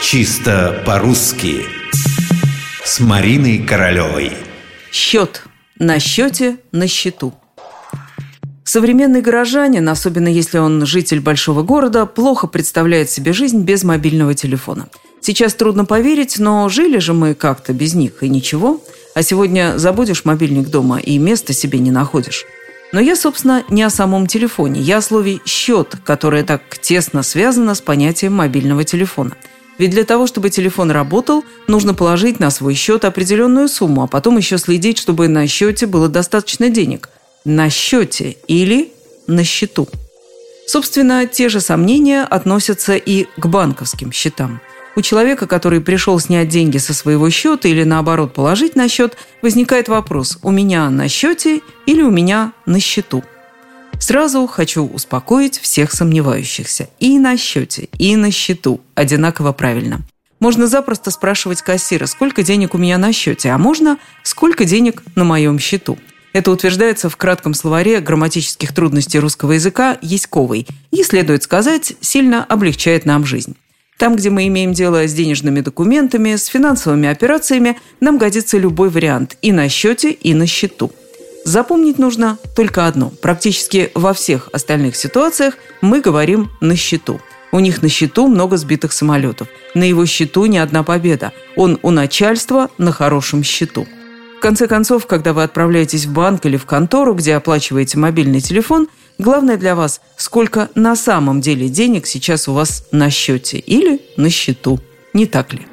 Чисто по-русски С Мариной Королевой Счет. На счете, на счету. Современный горожанин, особенно если он житель большого города, плохо представляет себе жизнь без мобильного телефона. Сейчас трудно поверить, но жили же мы как-то без них, и ничего. А сегодня забудешь мобильник дома и места себе не находишь. Но я, собственно, не о самом телефоне. Я о слове «счет», которое так тесно связано с понятием мобильного телефона. Ведь для того, чтобы телефон работал, нужно положить на свой счет определенную сумму, а потом еще следить, чтобы на счете было достаточно денег. На счете или на счету. Собственно, те же сомнения относятся и к банковским счетам. У человека, который пришел снять деньги со своего счета или наоборот положить на счет, возникает вопрос «у меня на счете или у меня на счету?». Сразу хочу успокоить всех сомневающихся. И на счете, и на счету одинаково правильно. Можно запросто спрашивать кассира, сколько денег у меня на счете, а можно, сколько денег на моем счету. Это утверждается в кратком словаре грамматических трудностей русского языка Яськовой и, следует сказать, сильно облегчает нам жизнь. Там, где мы имеем дело с денежными документами, с финансовыми операциями, нам годится любой вариант и на счете, и на счету. Запомнить нужно только одно. Практически во всех остальных ситуациях мы говорим «на счету». У них на счету много сбитых самолетов. На его счету не одна победа. Он у начальства на хорошем счету. В конце концов, когда вы отправляетесь в банк или в контору, где оплачиваете мобильный телефон, главное для вас, сколько на самом деле денег сейчас у вас на счете или на счету. Не так ли?